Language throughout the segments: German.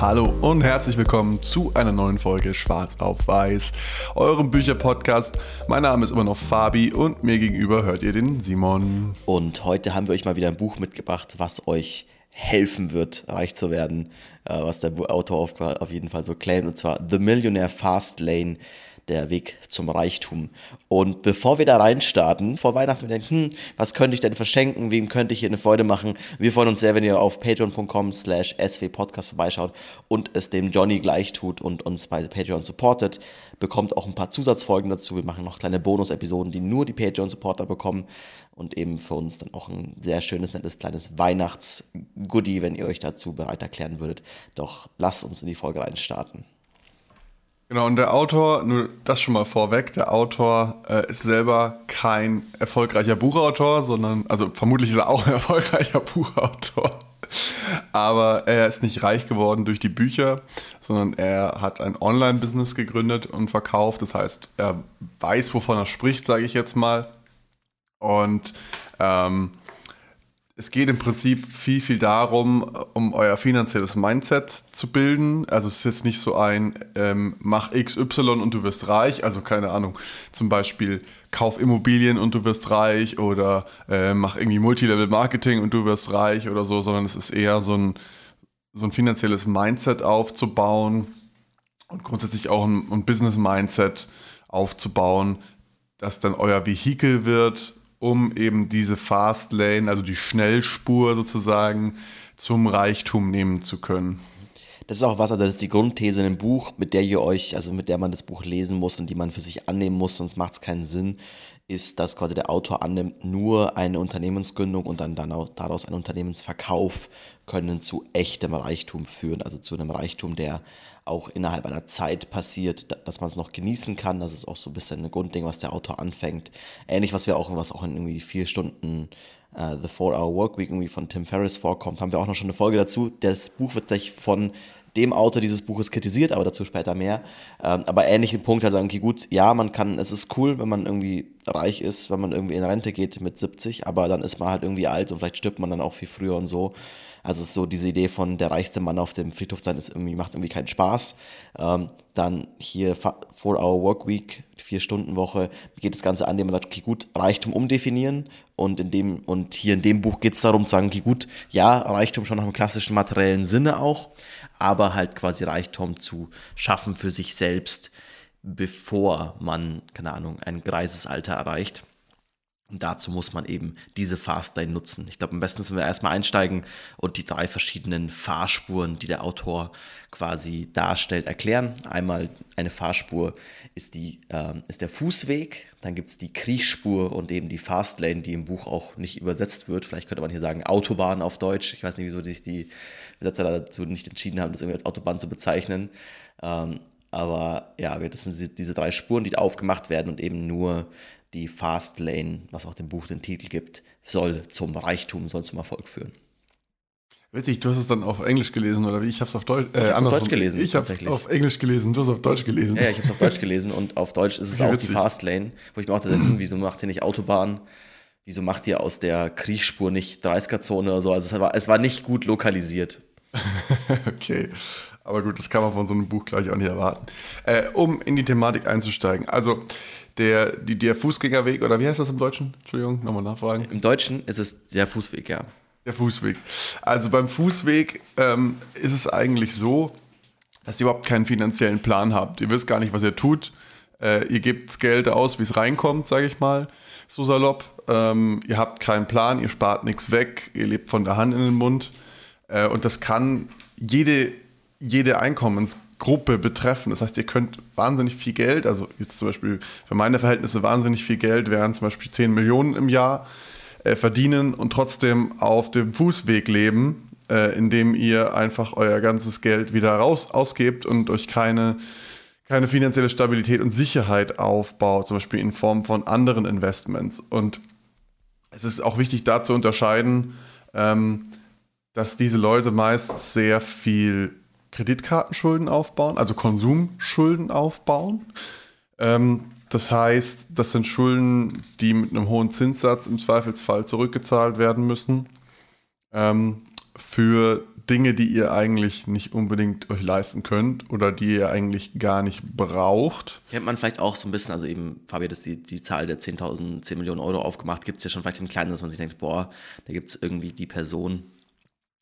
Hallo und herzlich willkommen zu einer neuen Folge Schwarz auf Weiß, eurem Bücherpodcast. Mein Name ist immer noch Fabi und mir gegenüber hört ihr den Simon. Und heute haben wir euch mal wieder ein Buch mitgebracht, was euch helfen wird, reich zu werden, äh, was der Autor auf, auf jeden Fall so claimt, und zwar The Millionaire Fast Lane der Weg zum Reichtum. Und bevor wir da reinstarten, vor Weihnachten, wir denken, hm, was könnte ich denn verschenken, wem könnte ich hier eine Freude machen? Wir freuen uns sehr, wenn ihr auf patreon.com slash swpodcast vorbeischaut und es dem Johnny gleich tut und uns bei Patreon supportet. Bekommt auch ein paar Zusatzfolgen dazu. Wir machen noch kleine Bonus-Episoden, die nur die Patreon-Supporter bekommen und eben für uns dann auch ein sehr schönes, nettes, kleines Weihnachts-Goodie, wenn ihr euch dazu bereit erklären würdet. Doch lasst uns in die Folge reinstarten. Genau, und der Autor, nur das schon mal vorweg, der Autor äh, ist selber kein erfolgreicher Buchautor, sondern, also vermutlich ist er auch ein erfolgreicher Buchautor. Aber er ist nicht reich geworden durch die Bücher, sondern er hat ein Online-Business gegründet und verkauft. Das heißt, er weiß, wovon er spricht, sage ich jetzt mal. Und ähm, es geht im Prinzip viel, viel darum, um euer finanzielles Mindset zu bilden. Also es ist jetzt nicht so ein, ähm, mach XY und du wirst reich. Also keine Ahnung, zum Beispiel kauf Immobilien und du wirst reich oder äh, mach irgendwie Multilevel-Marketing und du wirst reich oder so, sondern es ist eher so ein, so ein finanzielles Mindset aufzubauen und grundsätzlich auch ein, ein Business-Mindset aufzubauen, das dann euer Vehikel wird, um eben diese Fast Lane, also die Schnellspur sozusagen, zum Reichtum nehmen zu können. Das ist auch was, also das ist die Grundthese in dem Buch, mit der ihr euch, also mit der man das Buch lesen muss und die man für sich annehmen muss, sonst macht es keinen Sinn, ist, dass quasi der Autor annimmt, nur eine Unternehmensgründung und dann, dann daraus ein Unternehmensverkauf können zu echtem Reichtum führen, also zu einem Reichtum, der auch innerhalb einer Zeit passiert, dass man es noch genießen kann. Das ist auch so ein bisschen ein Grundding, was der Autor anfängt. Ähnlich, was wir auch, was auch in irgendwie vier Stunden uh, The Four-Hour Workweek irgendwie von Tim Ferriss vorkommt, haben wir auch noch schon eine Folge dazu. Das Buch wird gleich von dem Autor dieses Buches kritisiert, aber dazu später mehr. Ähm, aber ähnlichen Punkt, sagen, okay, gut, ja, man kann, es ist cool, wenn man irgendwie reich ist, wenn man irgendwie in Rente geht mit 70, aber dann ist man halt irgendwie alt und vielleicht stirbt man dann auch viel früher und so. Also so diese Idee von der reichste Mann auf dem Friedhof sein ist irgendwie, macht irgendwie keinen Spaß. Ähm, dann hier 4-Hour Workweek, 4-Stunden-Woche, geht das Ganze an, indem man sagt, okay, gut, Reichtum umdefinieren und in dem, und hier in dem Buch geht es darum zu sagen, okay, gut, ja, Reichtum schon nach dem klassischen materiellen Sinne auch, aber halt quasi Reichtum zu schaffen für sich selbst, bevor man, keine Ahnung, ein greises Alter erreicht. Und dazu muss man eben diese Fastlane nutzen. Ich glaube, am besten wenn wir erstmal einsteigen und die drei verschiedenen Fahrspuren, die der Autor quasi darstellt, erklären. Einmal eine Fahrspur ist, die, äh, ist der Fußweg, dann gibt es die Kriechspur und eben die Fastlane, die im Buch auch nicht übersetzt wird. Vielleicht könnte man hier sagen Autobahn auf Deutsch. Ich weiß nicht, wieso sich die Übersetzer dazu nicht entschieden haben, das irgendwie als Autobahn zu bezeichnen. Ähm, aber ja, das sind diese drei Spuren, die aufgemacht werden und eben nur die Fast Lane, was auch dem Buch den Titel gibt, soll zum Reichtum, soll zum Erfolg führen. Witzig, du hast es dann auf Englisch gelesen oder wie? Ich habe es auf Deutsch, äh, ich auf Deutsch gelesen. Ich habe es auf Englisch gelesen, du hast es auf Deutsch gelesen. Ja, ja ich habe es auf Deutsch gelesen und auf Deutsch ist es auch witzig. die Fast Lane, wo ich mir auch dachte, hm, wieso macht ihr nicht Autobahn? Wieso macht ihr aus der Kriechspur nicht 30er-Zone oder so? Also es war, es war nicht gut lokalisiert. okay. Aber gut, das kann man von so einem Buch gleich auch nicht erwarten. Äh, um in die Thematik einzusteigen. Also, der, die, der Fußgängerweg, oder wie heißt das im Deutschen? Entschuldigung, nochmal nachfragen. Im Deutschen ist es der Fußweg, ja. Der Fußweg. Also beim Fußweg ähm, ist es eigentlich so, dass ihr überhaupt keinen finanziellen Plan habt. Ihr wisst gar nicht, was ihr tut. Äh, ihr gebt Geld aus, wie es reinkommt, sage ich mal, so salopp. Ähm, ihr habt keinen Plan, ihr spart nichts weg, ihr lebt von der Hand in den Mund. Äh, und das kann jede, jede Einkommens Gruppe betreffen. Das heißt, ihr könnt wahnsinnig viel Geld, also jetzt zum Beispiel für meine Verhältnisse wahnsinnig viel Geld, wären zum Beispiel 10 Millionen im Jahr, äh, verdienen und trotzdem auf dem Fußweg leben, äh, indem ihr einfach euer ganzes Geld wieder raus ausgebt und euch keine, keine finanzielle Stabilität und Sicherheit aufbaut, zum Beispiel in Form von anderen Investments. Und es ist auch wichtig, da zu unterscheiden, ähm, dass diese Leute meist sehr viel Kreditkartenschulden aufbauen, also Konsumschulden aufbauen. Ähm, das heißt, das sind Schulden, die mit einem hohen Zinssatz im Zweifelsfall zurückgezahlt werden müssen. Ähm, für Dinge, die ihr eigentlich nicht unbedingt euch leisten könnt oder die ihr eigentlich gar nicht braucht. Kennt man vielleicht auch so ein bisschen, also eben, Fabi hat die, die Zahl der 10.000, 10 Millionen Euro aufgemacht, gibt es ja schon vielleicht im Kleinen, dass man sich denkt, boah, da gibt es irgendwie die Person,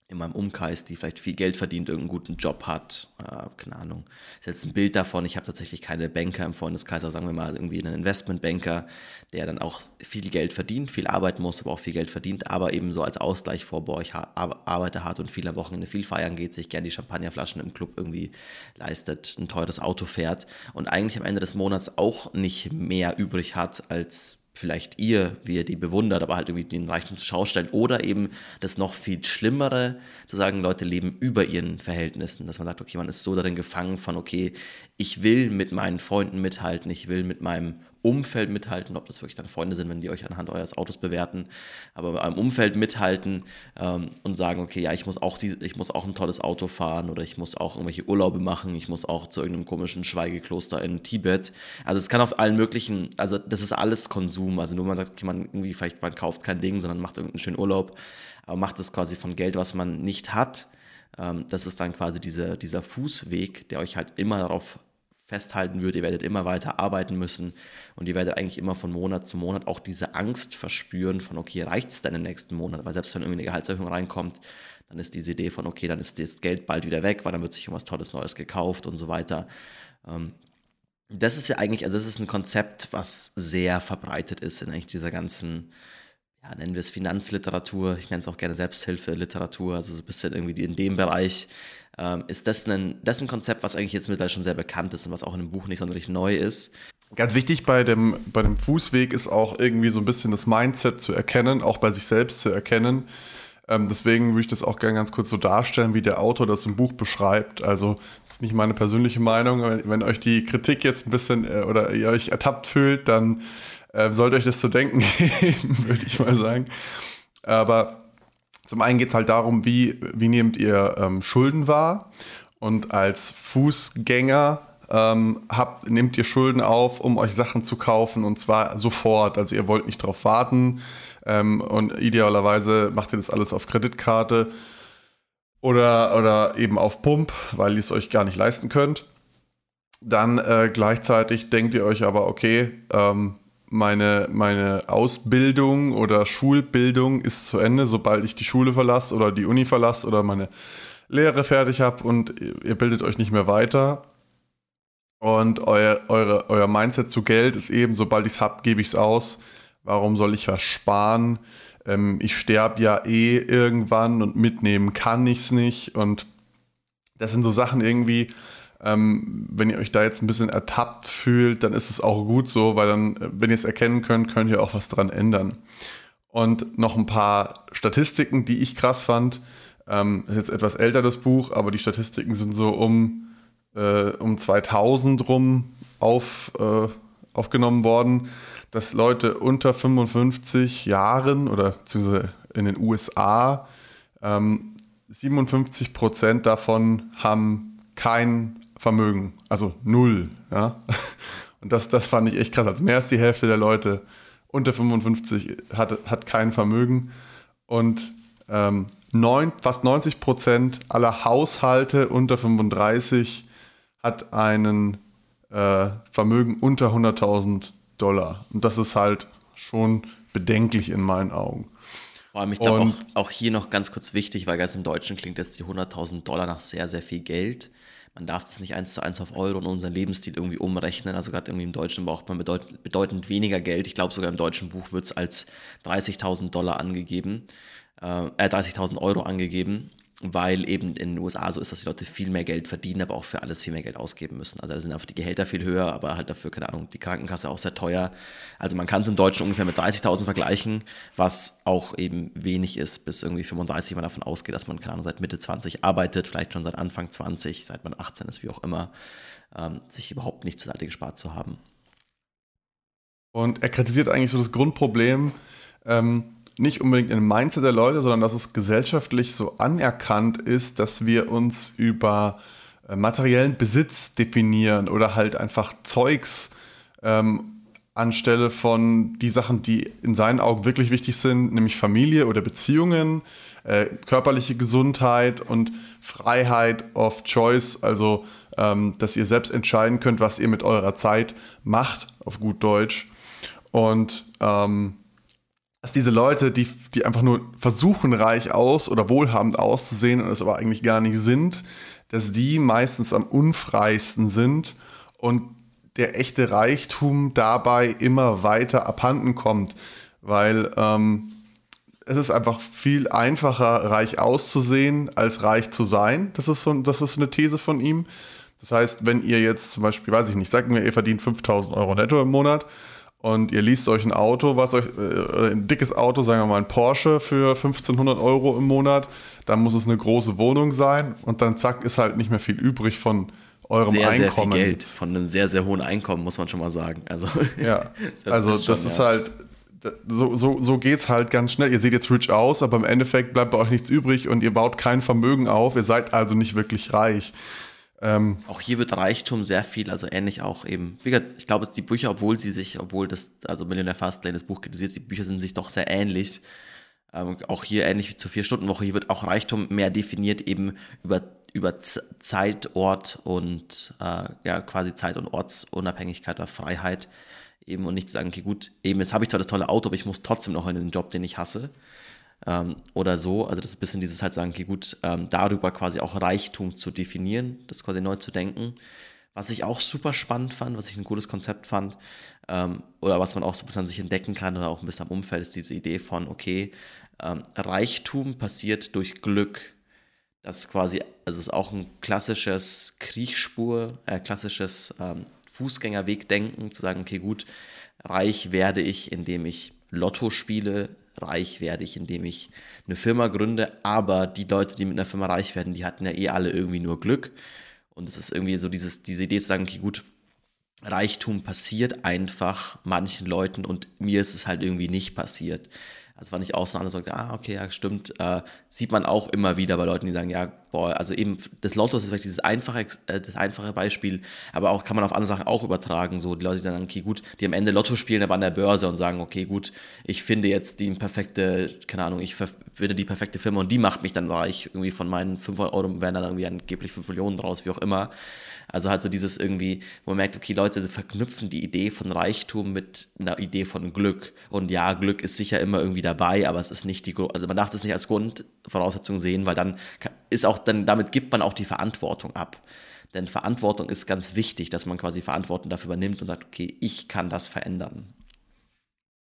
in meinem Umkreis, die vielleicht viel Geld verdient, irgendeinen guten Job hat, äh, keine Ahnung. Das ist jetzt ein Bild davon, ich habe tatsächlich keine Banker im Freundeskreis, aber sagen wir mal irgendwie einen Investmentbanker, der dann auch viel Geld verdient, viel arbeiten muss, aber auch viel Geld verdient, aber eben so als Ausgleich vor, boah, ich arbeite hart und viele Wochenende viel feiern geht, sich gerne die Champagnerflaschen im Club irgendwie leistet, ein teures Auto fährt und eigentlich am Ende des Monats auch nicht mehr übrig hat als vielleicht ihr, wie ihr die bewundert, aber halt irgendwie den Reichtum zur Schau stellt. Oder eben das noch viel Schlimmere, zu sagen, Leute leben über ihren Verhältnissen. Dass man sagt, okay, man ist so darin gefangen von, okay, ich will mit meinen Freunden mithalten, ich will mit meinem Umfeld mithalten, ob das wirklich dann Freunde sind, wenn die euch anhand eures Autos bewerten, aber bei einem Umfeld mithalten ähm, und sagen, okay, ja, ich muss auch die, ich muss auch ein tolles Auto fahren oder ich muss auch irgendwelche Urlaube machen, ich muss auch zu irgendeinem komischen Schweigekloster in Tibet. Also es kann auf allen möglichen, also das ist alles Konsum. Also nur man sagt, okay, man irgendwie vielleicht man kauft kein Ding, sondern macht irgendeinen schönen Urlaub, aber macht es quasi von Geld, was man nicht hat. Ähm, das ist dann quasi diese, dieser Fußweg, der euch halt immer darauf festhalten wird, ihr werdet immer weiter arbeiten müssen und ihr werdet eigentlich immer von Monat zu Monat auch diese Angst verspüren von, okay, reicht es denn im nächsten Monat? Weil selbst wenn irgendwie eine Gehaltserhöhung reinkommt, dann ist diese Idee von, okay, dann ist das Geld bald wieder weg, weil dann wird sich irgendwas Tolles Neues gekauft und so weiter. Ähm, das ist ja eigentlich, also das ist ein Konzept, was sehr verbreitet ist in eigentlich dieser ganzen, ja, nennen wir es Finanzliteratur, ich nenne es auch gerne Selbsthilfeliteratur, also so ein bisschen irgendwie in dem Bereich, ähm, ist das ein, das ein Konzept, was eigentlich jetzt mittlerweile schon sehr bekannt ist und was auch in dem Buch nicht sonderlich neu ist. Ganz wichtig bei dem, bei dem Fußweg ist auch irgendwie so ein bisschen das Mindset zu erkennen, auch bei sich selbst zu erkennen. Ähm, deswegen würde ich das auch gerne ganz kurz so darstellen, wie der Autor das im Buch beschreibt. Also, das ist nicht meine persönliche Meinung. Wenn, wenn euch die Kritik jetzt ein bisschen äh, oder ihr euch ertappt fühlt, dann äh, sollte euch das zu denken geben, würde ich mal sagen. Aber zum einen geht es halt darum, wie, wie nehmt ihr ähm, Schulden wahr? Und als Fußgänger ähm, habt, nehmt ihr Schulden auf, um euch Sachen zu kaufen und zwar sofort. Also ihr wollt nicht drauf warten ähm, und idealerweise macht ihr das alles auf Kreditkarte oder, oder eben auf Pump, weil ihr es euch gar nicht leisten könnt. Dann äh, gleichzeitig denkt ihr euch aber, okay, ähm, meine, meine Ausbildung oder Schulbildung ist zu Ende, sobald ich die Schule verlasse oder die Uni verlasse oder meine Lehre fertig habe und ihr bildet euch nicht mehr weiter. Und euer, eure, euer Mindset zu Geld ist eben, sobald ich es habe, gebe ich es aus. Warum soll ich was sparen? Ähm, ich sterbe ja eh irgendwann und mitnehmen kann ich es nicht. Und das sind so Sachen irgendwie, ähm, wenn ihr euch da jetzt ein bisschen ertappt fühlt, dann ist es auch gut so, weil dann, äh, wenn ihr es erkennen könnt, könnt ihr auch was dran ändern. Und noch ein paar Statistiken, die ich krass fand. Ähm, ist jetzt etwas älter das Buch, aber die Statistiken sind so um, äh, um 2000 rum auf, äh, aufgenommen worden, dass Leute unter 55 Jahren oder beziehungsweise in den USA ähm, 57 Prozent davon haben kein Vermögen, also null. Ja? Und das, das fand ich echt krass. Also mehr als die Hälfte der Leute unter 55 hat, hat kein Vermögen. Und ähm, neun, fast 90 Prozent aller Haushalte unter 35 hat einen äh, Vermögen unter 100.000 Dollar. Und das ist halt schon bedenklich in meinen Augen. Vor allem, ich glaube auch, auch hier noch ganz kurz wichtig, weil ganz im Deutschen klingt jetzt die 100.000 Dollar nach sehr, sehr viel Geld man darf das nicht eins zu eins auf Euro und unseren Lebensstil irgendwie umrechnen. Also gerade irgendwie im Deutschen braucht man bedeut bedeutend weniger Geld. Ich glaube sogar im deutschen Buch wird es als 30.000 Dollar angegeben, äh, 30.000 Euro angegeben weil eben in den USA so ist, dass die Leute viel mehr Geld verdienen, aber auch für alles viel mehr Geld ausgeben müssen. Also da sind einfach die Gehälter viel höher, aber halt dafür, keine Ahnung, die Krankenkasse auch sehr teuer. Also man kann es im Deutschen ungefähr mit 30.000 vergleichen, was auch eben wenig ist, bis irgendwie 35 man davon ausgeht, dass man, keine Ahnung, seit Mitte 20 arbeitet, vielleicht schon seit Anfang 20, seit man 18 ist, wie auch immer, ähm, sich überhaupt nichts zur Seite gespart zu haben. Und er kritisiert eigentlich so das Grundproblem, ähm, nicht unbedingt im Mindset der Leute, sondern dass es gesellschaftlich so anerkannt ist, dass wir uns über äh, materiellen Besitz definieren oder halt einfach Zeugs ähm, anstelle von die Sachen, die in seinen Augen wirklich wichtig sind, nämlich Familie oder Beziehungen, äh, körperliche Gesundheit und Freiheit of Choice, also ähm, dass ihr selbst entscheiden könnt, was ihr mit eurer Zeit macht, auf gut Deutsch. Und ähm, dass diese Leute, die, die einfach nur versuchen, reich aus oder wohlhabend auszusehen und es aber eigentlich gar nicht sind, dass die meistens am unfreisten sind und der echte Reichtum dabei immer weiter abhanden kommt, weil ähm, es ist einfach viel einfacher, reich auszusehen, als reich zu sein. Das ist so, das ist eine These von ihm. Das heißt, wenn ihr jetzt zum Beispiel, weiß ich nicht, sagt mir, ihr verdient 5000 Euro netto im Monat und ihr liest euch ein Auto, was euch, äh, ein dickes Auto, sagen wir mal ein Porsche für 1500 Euro im Monat, dann muss es eine große Wohnung sein und dann zack, ist halt nicht mehr viel übrig von eurem sehr, Einkommen. Sehr viel Geld, von einem sehr, sehr hohen Einkommen, muss man schon mal sagen. Also, ja, also das, schon, ist ja. halt, so, so, so geht es halt ganz schnell. Ihr seht jetzt rich aus, aber im Endeffekt bleibt bei euch nichts übrig und ihr baut kein Vermögen auf. Ihr seid also nicht wirklich reich. Ähm, auch hier wird Reichtum sehr viel, also ähnlich auch eben, ich glaube, die Bücher, obwohl sie sich, obwohl das, also Millionär Fastlane, das Buch kritisiert, die Bücher sind sich doch sehr ähnlich. Ähm, auch hier ähnlich wie zur Vier-Stunden-Woche, hier wird auch Reichtum mehr definiert, eben über, über Zeit, Ort und äh, ja, quasi Zeit- und Ortsunabhängigkeit oder Freiheit eben und nicht zu sagen, okay, gut, eben jetzt habe ich zwar das tolle Auto, aber ich muss trotzdem noch in den Job, den ich hasse. Ähm, oder so. Also das ist ein bisschen dieses halt sagen, okay, gut, ähm, darüber quasi auch Reichtum zu definieren, das quasi neu zu denken. Was ich auch super spannend fand, was ich ein gutes Konzept fand, ähm, oder was man auch so ein bisschen an sich entdecken kann oder auch ein bisschen am Umfeld, ist diese Idee von, okay, ähm, Reichtum passiert durch Glück. Das ist quasi, also es ist auch ein klassisches Kriechspur, äh, klassisches ähm, Fußgängerwegdenken, zu sagen, okay, gut, reich werde ich, indem ich Lotto spiele, reich werde ich, indem ich eine Firma gründe, aber die Leute, die mit einer Firma reich werden, die hatten ja eh alle irgendwie nur Glück. Und es ist irgendwie so dieses, diese Idee zu sagen, okay, gut, Reichtum passiert einfach manchen Leuten und mir ist es halt irgendwie nicht passiert. Also fand ich auch so, so ah, okay, ja, stimmt. Äh, sieht man auch immer wieder bei Leuten, die sagen, ja, boah, also eben das Lotto ist vielleicht dieses einfache, äh, das einfache Beispiel, aber auch kann man auf andere Sachen auch übertragen. So die Leute, die sagen, okay, gut, die am Ende Lotto spielen, aber an der Börse und sagen, okay, gut, ich finde jetzt die perfekte, keine Ahnung, ich finde die perfekte Firma und die macht mich dann reich. Irgendwie von meinen 500 Euro werden dann irgendwie angeblich 5 Millionen draus, wie auch immer. Also halt so dieses irgendwie, wo man merkt, okay, Leute verknüpfen die Idee von Reichtum mit einer Idee von Glück. Und ja, Glück ist sicher immer irgendwie dabei, aber es ist nicht die, also man darf es nicht als Grundvoraussetzung sehen, weil dann ist auch, dann damit gibt man auch die Verantwortung ab. Denn Verantwortung ist ganz wichtig, dass man quasi Verantwortung dafür übernimmt und sagt, okay, ich kann das verändern.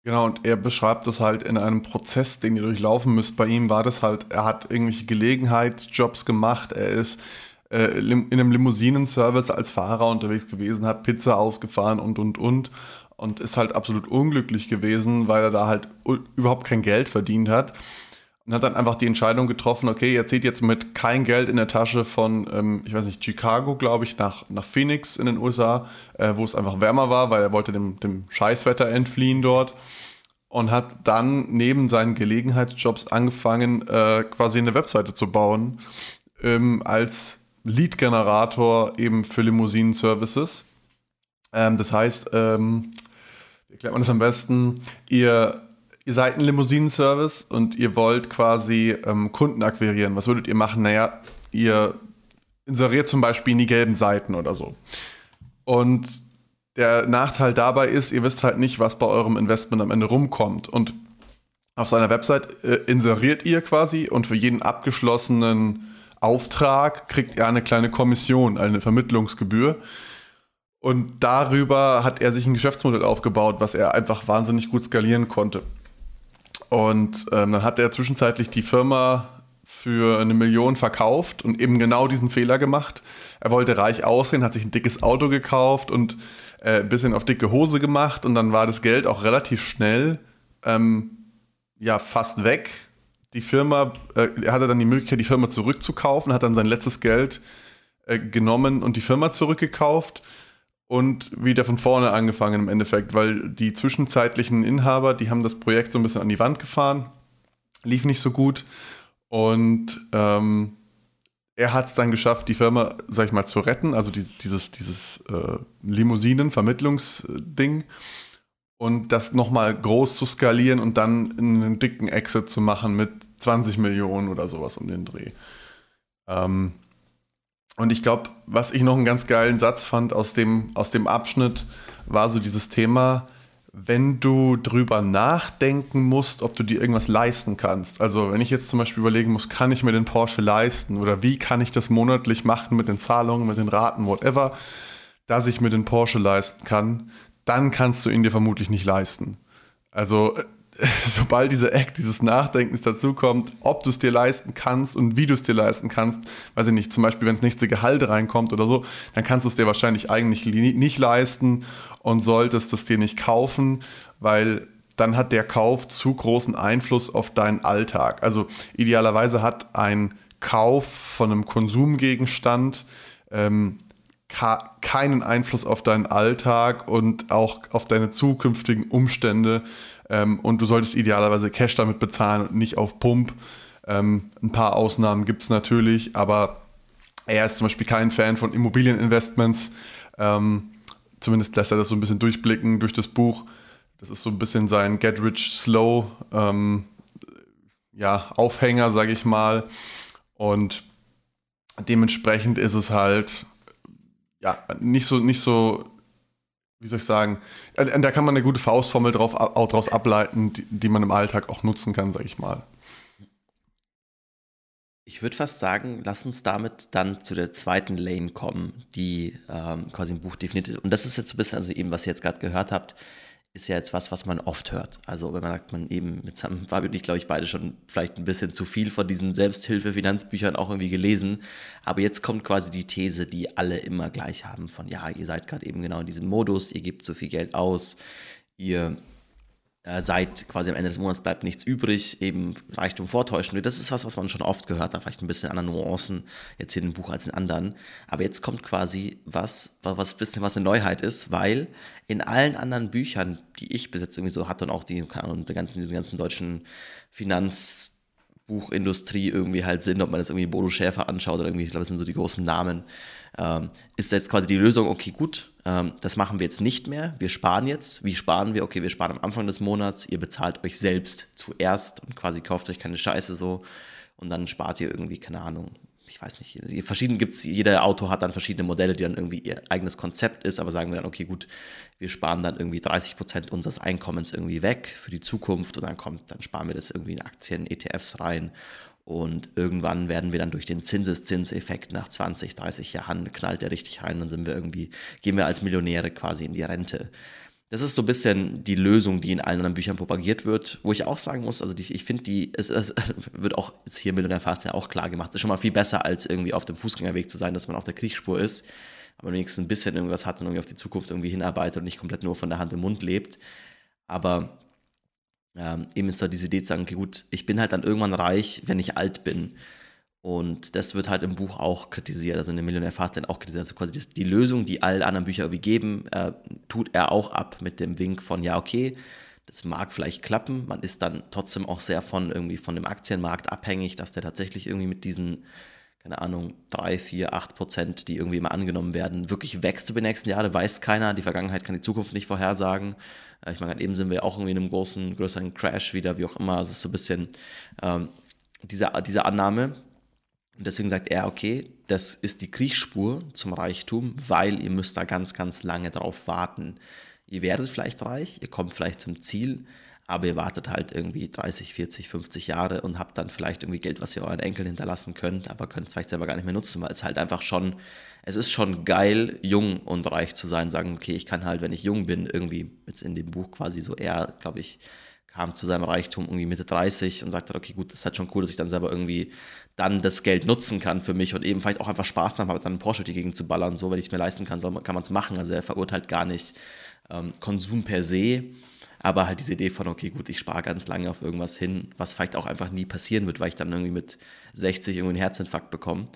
Genau, und er beschreibt das halt in einem Prozess, den ihr durchlaufen müsst. Bei ihm war das halt, er hat irgendwelche Gelegenheitsjobs gemacht, er ist äh, in einem Limousinenservice als Fahrer unterwegs gewesen, hat Pizza ausgefahren und, und, und. Und ist halt absolut unglücklich gewesen, weil er da halt überhaupt kein Geld verdient hat. Und hat dann einfach die Entscheidung getroffen, okay, er zieht jetzt mit kein Geld in der Tasche von, ähm, ich weiß nicht, Chicago, glaube ich, nach, nach Phoenix in den USA, äh, wo es einfach wärmer war, weil er wollte dem, dem Scheißwetter entfliehen dort und hat dann neben seinen Gelegenheitsjobs angefangen, äh, quasi eine Webseite zu bauen ähm, als Lead-Generator eben für Limousinen-Services. Ähm, das heißt, ähm, wie erklärt man das am besten? Ihr, ihr seid ein Limousinen-Service und ihr wollt quasi ähm, Kunden akquirieren. Was würdet ihr machen? Naja, ihr inseriert zum Beispiel in die gelben Seiten oder so. Und der Nachteil dabei ist, ihr wisst halt nicht, was bei eurem Investment am Ende rumkommt. Und auf seiner Website äh, inseriert ihr quasi und für jeden abgeschlossenen Auftrag kriegt er eine kleine Kommission, eine Vermittlungsgebühr. Und darüber hat er sich ein Geschäftsmodell aufgebaut, was er einfach wahnsinnig gut skalieren konnte. Und ähm, dann hat er zwischenzeitlich die Firma für eine Million verkauft und eben genau diesen Fehler gemacht. Er wollte reich aussehen, hat sich ein dickes Auto gekauft und äh, ein bisschen auf dicke Hose gemacht und dann war das Geld auch relativ schnell ähm, ja fast weg die Firma, äh, er hatte dann die Möglichkeit, die Firma zurückzukaufen, hat dann sein letztes Geld äh, genommen und die Firma zurückgekauft und wieder von vorne angefangen im Endeffekt, weil die zwischenzeitlichen Inhaber, die haben das Projekt so ein bisschen an die Wand gefahren, lief nicht so gut und ähm, er hat es dann geschafft, die Firma, sag ich mal, zu retten, also dieses, dieses, dieses äh, Limousinen-Vermittlungsding und das nochmal groß zu skalieren und dann einen dicken Exit zu machen mit 20 Millionen oder sowas um den Dreh. Ähm, und ich glaube, was ich noch einen ganz geilen Satz fand aus dem, aus dem Abschnitt, war so dieses Thema, wenn du drüber nachdenken musst, ob du dir irgendwas leisten kannst. Also wenn ich jetzt zum Beispiel überlegen muss, kann ich mir den Porsche leisten oder wie kann ich das monatlich machen mit den Zahlungen, mit den Raten, whatever, dass ich mir den Porsche leisten kann, dann kannst du ihn dir vermutlich nicht leisten. Also sobald dieser Act, dieses Nachdenkens dazukommt, ob du es dir leisten kannst und wie du es dir leisten kannst, weiß ich nicht, zum Beispiel, wenn das nächste Gehalt reinkommt oder so, dann kannst du es dir wahrscheinlich eigentlich nicht leisten und solltest es dir nicht kaufen, weil dann hat der Kauf zu großen Einfluss auf deinen Alltag. Also idealerweise hat ein Kauf von einem Konsumgegenstand ähm, keinen Einfluss auf deinen Alltag und auch auf deine zukünftigen Umstände. Ähm, und du solltest idealerweise Cash damit bezahlen und nicht auf Pump. Ähm, ein paar Ausnahmen gibt es natürlich, aber er ist zum Beispiel kein Fan von Immobilieninvestments. Ähm, zumindest lässt er das so ein bisschen durchblicken durch das Buch. Das ist so ein bisschen sein Get Rich Slow ähm, ja, Aufhänger, sage ich mal. Und dementsprechend ist es halt ja, nicht so, nicht so, wie soll ich sagen, äh, da kann man eine gute Faustformel drauf, auch daraus ableiten, die, die man im Alltag auch nutzen kann, sag ich mal. Ich würde fast sagen, lass uns damit dann zu der zweiten Lane kommen, die ähm, quasi im Buch definiert ist. Und das ist jetzt ein bisschen, also eben, was ihr jetzt gerade gehört habt, ist ja jetzt was, was man oft hört. Also wenn man sagt, man eben, jetzt haben Fabio und ich, glaube ich, beide schon vielleicht ein bisschen zu viel von diesen Selbsthilfe-Finanzbüchern auch irgendwie gelesen. Aber jetzt kommt quasi die These, die alle immer gleich haben, von ja, ihr seid gerade eben genau in diesem Modus, ihr gebt so viel Geld aus, ihr äh, seid quasi am Ende des Monats bleibt nichts übrig, eben Reichtum vortäuschen. Das ist was, was man schon oft gehört hat, vielleicht ein bisschen andere Nuancen jetzt hier in dem Buch als in anderen. Aber jetzt kommt quasi was, was ein bisschen was eine Neuheit ist, weil in allen anderen Büchern, die ich bis jetzt irgendwie so hatte und auch die, Ahnung, die ganzen, diese ganzen deutschen Finanzbuchindustrie irgendwie halt sind, ob man jetzt irgendwie Bodo Schäfer anschaut oder irgendwie, ich glaube, das sind so die großen Namen, ähm, ist jetzt quasi die Lösung, okay, gut, ähm, das machen wir jetzt nicht mehr, wir sparen jetzt. Wie sparen wir? Okay, wir sparen am Anfang des Monats, ihr bezahlt euch selbst zuerst und quasi kauft euch keine Scheiße so und dann spart ihr irgendwie, keine Ahnung, ich weiß nicht, verschieden gibt's, jeder Auto hat dann verschiedene Modelle, die dann irgendwie ihr eigenes Konzept ist, aber sagen wir dann, okay, gut, wir sparen dann irgendwie 30 Prozent unseres Einkommens irgendwie weg für die Zukunft und dann kommt, dann sparen wir das irgendwie in Aktien, ETFs rein und irgendwann werden wir dann durch den Zinseszinseffekt nach 20, 30 Jahren knallt der richtig rein, dann sind wir irgendwie, gehen wir als Millionäre quasi in die Rente. Das ist so ein bisschen die Lösung, die in allen anderen Büchern propagiert wird, wo ich auch sagen muss, also die, ich finde, die, es, es, wird auch jetzt hier Millionär Fast ja auch klar gemacht, ist schon mal viel besser, als irgendwie auf dem Fußgängerweg zu sein, dass man auf der Kriegsspur ist, aber wenigstens ein bisschen irgendwas hat und irgendwie auf die Zukunft irgendwie hinarbeitet und nicht komplett nur von der Hand im Mund lebt. Aber ähm, eben ist da diese Idee zu sagen, okay, gut, ich bin halt dann irgendwann reich, wenn ich alt bin. Und das wird halt im Buch auch kritisiert, also in der Millionär Fast auch kritisiert. Also quasi die Lösung, die alle anderen Bücher irgendwie geben, äh, tut er auch ab mit dem Wink von, ja, okay, das mag vielleicht klappen. Man ist dann trotzdem auch sehr von irgendwie von dem Aktienmarkt abhängig, dass der tatsächlich irgendwie mit diesen, keine Ahnung, 3, 4, 8 Prozent, die irgendwie immer angenommen werden, wirklich wächst über die nächsten Jahre, weiß keiner. Die Vergangenheit kann die Zukunft nicht vorhersagen. Äh, ich meine, eben sind wir auch irgendwie in einem großen, größeren Crash wieder, wie auch immer. Also es ist so ein bisschen ähm, diese, diese Annahme. Und deswegen sagt er, okay, das ist die Kriechspur zum Reichtum, weil ihr müsst da ganz, ganz lange drauf warten. Ihr werdet vielleicht reich, ihr kommt vielleicht zum Ziel, aber ihr wartet halt irgendwie 30, 40, 50 Jahre und habt dann vielleicht irgendwie Geld, was ihr euren Enkeln hinterlassen könnt, aber könnt es vielleicht selber gar nicht mehr nutzen, weil es halt einfach schon, es ist schon geil, jung und reich zu sein, sagen, okay, ich kann halt, wenn ich jung bin, irgendwie jetzt in dem Buch quasi so eher, glaube ich, kam zu seinem Reichtum irgendwie Mitte 30 und sagte, okay, gut, das ist halt schon cool, dass ich dann selber irgendwie dann das Geld nutzen kann für mich und eben vielleicht auch einfach Spaß dann habe, dann einen Porsche die Gegend zu ballern, so, wenn ich es mir leisten kann, kann man es machen. Also er verurteilt gar nicht ähm, Konsum per se, aber halt diese Idee von, okay, gut, ich spare ganz lange auf irgendwas hin, was vielleicht auch einfach nie passieren wird, weil ich dann irgendwie mit 60 irgendwie einen Herzinfarkt bekomme.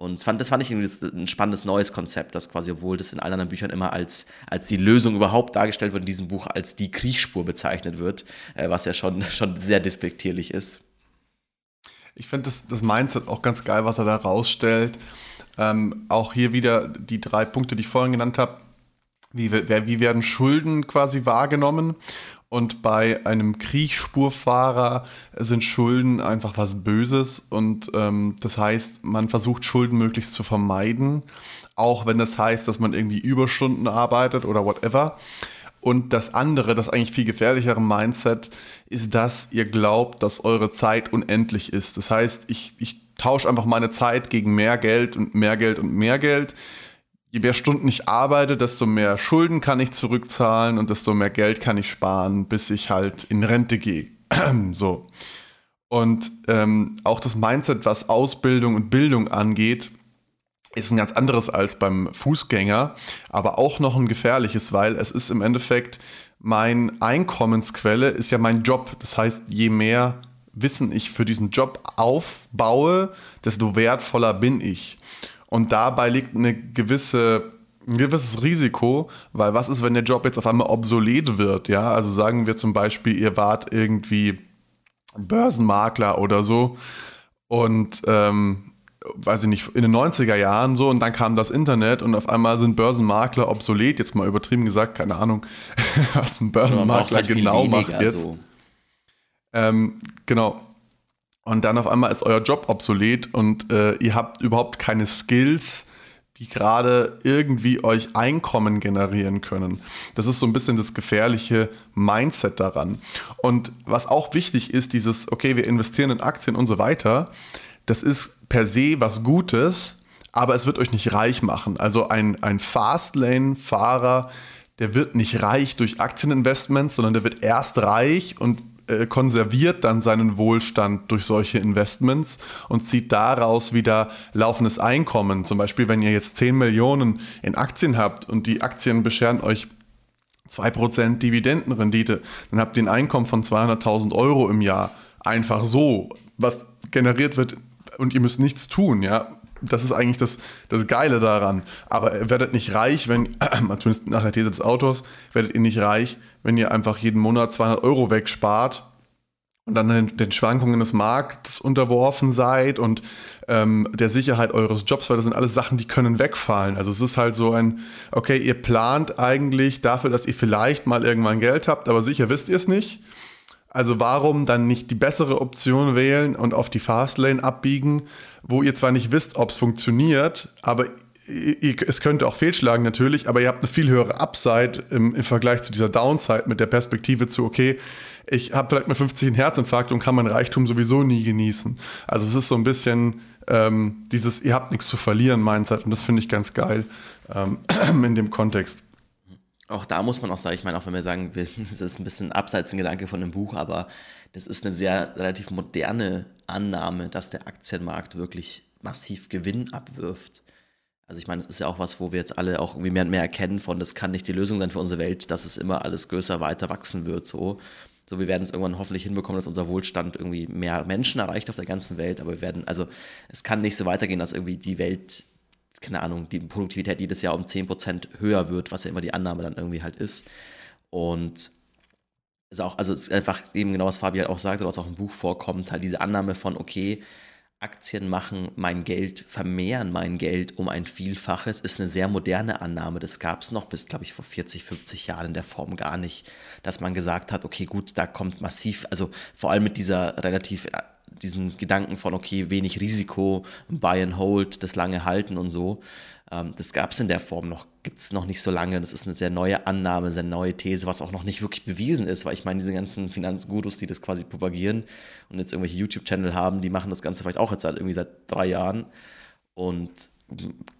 Und fand, das fand ich ein spannendes neues Konzept, das quasi, obwohl das in allen anderen Büchern immer als, als die Lösung überhaupt dargestellt wird, in diesem Buch als die Kriechspur bezeichnet wird, äh, was ja schon, schon sehr despektierlich ist. Ich finde das, das Mindset auch ganz geil, was er da rausstellt. Ähm, auch hier wieder die drei Punkte, die ich vorhin genannt habe wie, wie werden Schulden quasi wahrgenommen. Und bei einem Kriechspurfahrer sind Schulden einfach was Böses. Und ähm, das heißt, man versucht Schulden möglichst zu vermeiden. Auch wenn das heißt, dass man irgendwie Überstunden arbeitet oder whatever. Und das andere, das eigentlich viel gefährlichere Mindset, ist, dass ihr glaubt, dass eure Zeit unendlich ist. Das heißt, ich, ich tausche einfach meine Zeit gegen mehr Geld und mehr Geld und mehr Geld je mehr Stunden ich arbeite, desto mehr Schulden kann ich zurückzahlen und desto mehr Geld kann ich sparen, bis ich halt in Rente gehe. so. Und ähm, auch das Mindset, was Ausbildung und Bildung angeht, ist ein ganz anderes als beim Fußgänger, aber auch noch ein gefährliches, weil es ist im Endeffekt mein Einkommensquelle, ist ja mein Job. Das heißt, je mehr Wissen ich für diesen Job aufbaue, desto wertvoller bin ich. Und dabei liegt eine gewisse, ein gewisses Risiko, weil was ist, wenn der Job jetzt auf einmal obsolet wird? Ja, also sagen wir zum Beispiel, ihr wart irgendwie Börsenmakler oder so und ähm, weiß ich nicht, in den 90er Jahren so und dann kam das Internet und auf einmal sind Börsenmakler obsolet, jetzt mal übertrieben gesagt, keine Ahnung, was ein Börsenmakler halt genau macht jetzt. So. Ähm, genau, und dann auf einmal ist euer Job obsolet und äh, ihr habt überhaupt keine Skills, die gerade irgendwie euch Einkommen generieren können. Das ist so ein bisschen das gefährliche Mindset daran. Und was auch wichtig ist, dieses, okay, wir investieren in Aktien und so weiter, das ist per se was Gutes, aber es wird euch nicht reich machen. Also ein, ein Fastlane-Fahrer, der wird nicht reich durch Aktieninvestments, sondern der wird erst reich und äh, konserviert dann seinen Wohlstand durch solche Investments und zieht daraus wieder laufendes Einkommen. Zum Beispiel, wenn ihr jetzt 10 Millionen in Aktien habt und die Aktien bescheren euch 2% Dividendenrendite, dann habt ihr ein Einkommen von 200.000 Euro im Jahr. Einfach so, was generiert wird und ihr müsst nichts tun, ja. Das ist eigentlich das, das Geile daran. Aber ihr werdet nicht reich, wenn, zumindest nach der These des Autors, werdet ihr nicht reich, wenn ihr einfach jeden Monat 200 Euro wegspart und dann den, Schwankungen des Marktes unterworfen seid und ähm, der Sicherheit eures Jobs, weil das sind alles Sachen, die können wegfallen. Also es ist halt so ein, okay, ihr plant eigentlich dafür, dass ihr vielleicht mal irgendwann Geld habt, aber sicher wisst ihr es nicht. Also warum dann nicht die bessere Option wählen und auf die Fastlane abbiegen, wo ihr zwar nicht wisst, ob es funktioniert, aber es könnte auch fehlschlagen natürlich, aber ihr habt eine viel höhere Upside im, im Vergleich zu dieser Downside mit der Perspektive zu, okay, ich habe vielleicht mal 50 einen Herzinfarkt und kann mein Reichtum sowieso nie genießen. Also es ist so ein bisschen ähm, dieses, ihr habt nichts zu verlieren Mindset und das finde ich ganz geil ähm, in dem Kontext. Auch da muss man auch sagen, ich meine, auch wenn wir sagen, das ist ein bisschen abseits ein Gedanke von dem Buch, aber das ist eine sehr relativ moderne Annahme, dass der Aktienmarkt wirklich massiv Gewinn abwirft. Also ich meine, das ist ja auch was, wo wir jetzt alle auch irgendwie mehr und mehr erkennen von, das kann nicht die Lösung sein für unsere Welt, dass es immer alles größer weiter wachsen wird. So, so wir werden es irgendwann hoffentlich hinbekommen, dass unser Wohlstand irgendwie mehr Menschen erreicht auf der ganzen Welt. Aber wir werden, also es kann nicht so weitergehen, dass irgendwie die Welt keine Ahnung, die Produktivität jedes Jahr um 10% höher wird, was ja immer die Annahme dann irgendwie halt ist. Und ist auch, also es ist einfach eben genau, was Fabi halt auch sagt, oder was auch im Buch vorkommt, halt diese Annahme von, okay, Aktien machen mein Geld, vermehren mein Geld um ein Vielfaches, ist eine sehr moderne Annahme. Das gab es noch bis, glaube ich, vor 40, 50 Jahren in der Form gar nicht, dass man gesagt hat, okay, gut, da kommt massiv, also vor allem mit dieser relativ diesen Gedanken von, okay, wenig Risiko, Buy and Hold, das lange halten und so. Ähm, das gab es in der Form noch, gibt es noch nicht so lange. Das ist eine sehr neue Annahme, sehr neue These, was auch noch nicht wirklich bewiesen ist, weil ich meine, diese ganzen Finanzgurus, die das quasi propagieren und jetzt irgendwelche YouTube-Channel haben, die machen das Ganze vielleicht auch jetzt seit irgendwie seit drei Jahren. Und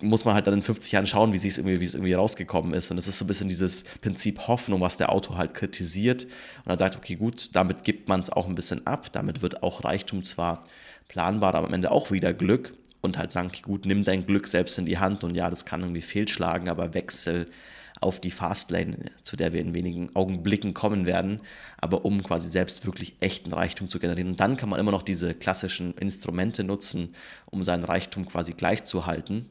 muss man halt dann in 50 Jahren schauen, wie es irgendwie, wie es irgendwie rausgekommen ist. Und es ist so ein bisschen dieses Prinzip Hoffnung, was der Autor halt kritisiert. Und er sagt, okay, gut, damit gibt man es auch ein bisschen ab. Damit wird auch Reichtum zwar planbar, aber am Ende auch wieder Glück. Und halt sagen, okay, gut, nimm dein Glück selbst in die Hand. Und ja, das kann irgendwie fehlschlagen, aber wechsel auf die Fastlane, zu der wir in wenigen Augenblicken kommen werden, aber um quasi selbst wirklich echten Reichtum zu generieren. Und dann kann man immer noch diese klassischen Instrumente nutzen, um seinen Reichtum quasi gleichzuhalten,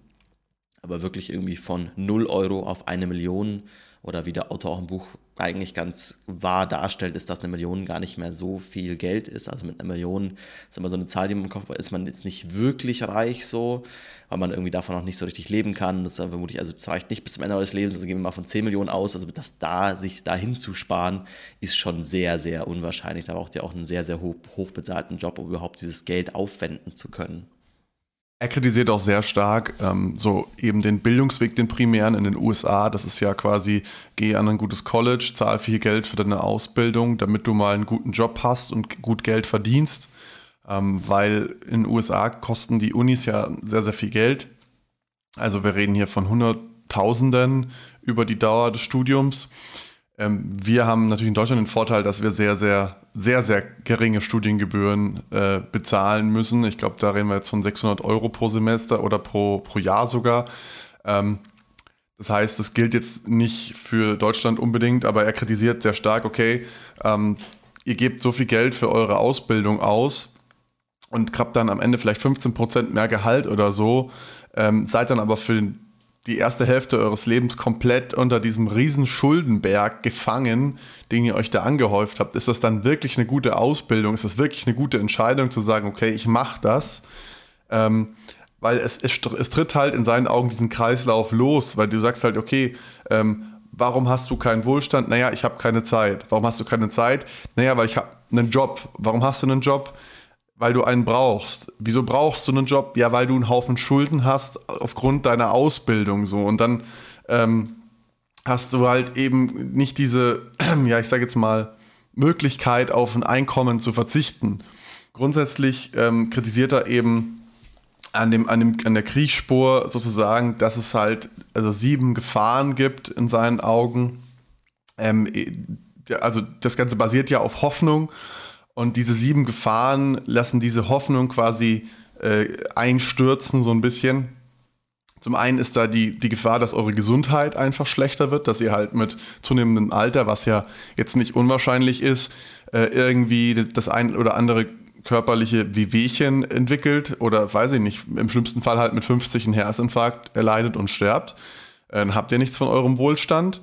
aber wirklich irgendwie von 0 Euro auf eine Million oder wie der Autor auch im Buch eigentlich ganz wahr darstellt, ist, dass eine Million gar nicht mehr so viel Geld ist. Also mit einer Million ist immer so eine Zahl, die man im Kopf hat, ist man jetzt nicht wirklich reich so, weil man irgendwie davon auch nicht so richtig leben kann. Das ist vermutlich, also es reicht nicht bis zum Ende eures Lebens, also gehen wir mal von 10 Millionen aus. Also das da, sich dahin zu sparen, ist schon sehr, sehr unwahrscheinlich. Da braucht ihr auch einen sehr, sehr hoch, hochbezahlten Job, um überhaupt dieses Geld aufwenden zu können. Er kritisiert auch sehr stark ähm, so eben den Bildungsweg, den primären in den USA. Das ist ja quasi, geh an ein gutes College, zahl viel Geld für deine Ausbildung, damit du mal einen guten Job hast und gut Geld verdienst. Ähm, weil in den USA kosten die Unis ja sehr, sehr viel Geld. Also wir reden hier von Hunderttausenden über die Dauer des Studiums. Ähm, wir haben natürlich in Deutschland den Vorteil, dass wir sehr, sehr, sehr, sehr geringe Studiengebühren äh, bezahlen müssen. Ich glaube, da reden wir jetzt von 600 Euro pro Semester oder pro, pro Jahr sogar. Ähm, das heißt, das gilt jetzt nicht für Deutschland unbedingt, aber er kritisiert sehr stark, okay, ähm, ihr gebt so viel Geld für eure Ausbildung aus und habt dann am Ende vielleicht 15% mehr Gehalt oder so, ähm, seid dann aber für den die erste Hälfte eures Lebens komplett unter diesem riesen Schuldenberg gefangen, den ihr euch da angehäuft habt, ist das dann wirklich eine gute Ausbildung? Ist das wirklich eine gute Entscheidung zu sagen, okay, ich mache das? Ähm, weil es, es, es, tritt halt in seinen Augen diesen Kreislauf los, weil du sagst halt, okay, ähm, warum hast du keinen Wohlstand? Naja, ich habe keine Zeit. Warum hast du keine Zeit? Naja, weil ich habe einen Job. Warum hast du einen Job? Weil du einen brauchst. Wieso brauchst du einen Job? Ja, weil du einen Haufen Schulden hast aufgrund deiner Ausbildung so. Und dann ähm, hast du halt eben nicht diese, ja, ich sage jetzt mal, Möglichkeit auf ein Einkommen zu verzichten. Grundsätzlich ähm, kritisiert er eben an, dem, an, dem, an der Kriegsspur sozusagen, dass es halt also sieben Gefahren gibt in seinen Augen. Ähm, also das Ganze basiert ja auf Hoffnung und diese sieben Gefahren lassen diese Hoffnung quasi äh, einstürzen, so ein bisschen. Zum einen ist da die, die Gefahr, dass eure Gesundheit einfach schlechter wird, dass ihr halt mit zunehmendem Alter, was ja jetzt nicht unwahrscheinlich ist, äh, irgendwie das ein oder andere körperliche Wehwehchen entwickelt oder weiß ich nicht, im schlimmsten Fall halt mit 50 einen Herzinfarkt erleidet und sterbt. Äh, dann habt ihr nichts von eurem Wohlstand.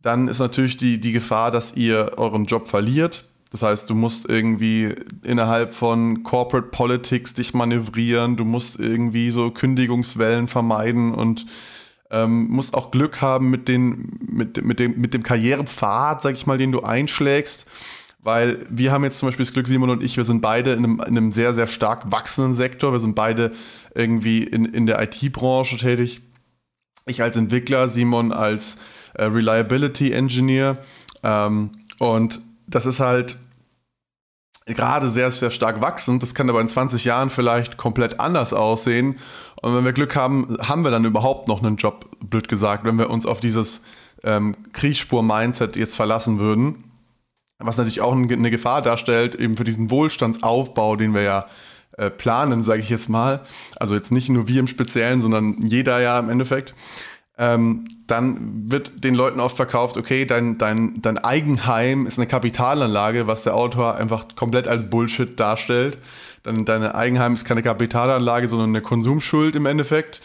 Dann ist natürlich die, die Gefahr, dass ihr euren Job verliert das heißt, du musst irgendwie innerhalb von Corporate Politics dich manövrieren, du musst irgendwie so Kündigungswellen vermeiden und ähm, musst auch Glück haben mit, den, mit, mit, dem, mit dem Karrierepfad, sag ich mal, den du einschlägst. Weil wir haben jetzt zum Beispiel das Glück, Simon und ich, wir sind beide in einem, in einem sehr, sehr stark wachsenden Sektor. Wir sind beide irgendwie in, in der IT-Branche tätig. Ich als Entwickler, Simon als äh, Reliability Engineer. Ähm, und das ist halt gerade sehr, sehr stark wachsend. Das kann aber in 20 Jahren vielleicht komplett anders aussehen. Und wenn wir Glück haben, haben wir dann überhaupt noch einen Job, blöd gesagt, wenn wir uns auf dieses ähm, Kriegsspur-Mindset jetzt verlassen würden. Was natürlich auch eine Gefahr darstellt, eben für diesen Wohlstandsaufbau, den wir ja äh, planen, sage ich jetzt mal. Also jetzt nicht nur wir im Speziellen, sondern jeder ja im Endeffekt ähm, dann wird den Leuten oft verkauft, okay, dein, dein, dein Eigenheim ist eine Kapitalanlage, was der Autor einfach komplett als Bullshit darstellt. Dann deine Eigenheim ist keine Kapitalanlage, sondern eine Konsumschuld im Endeffekt,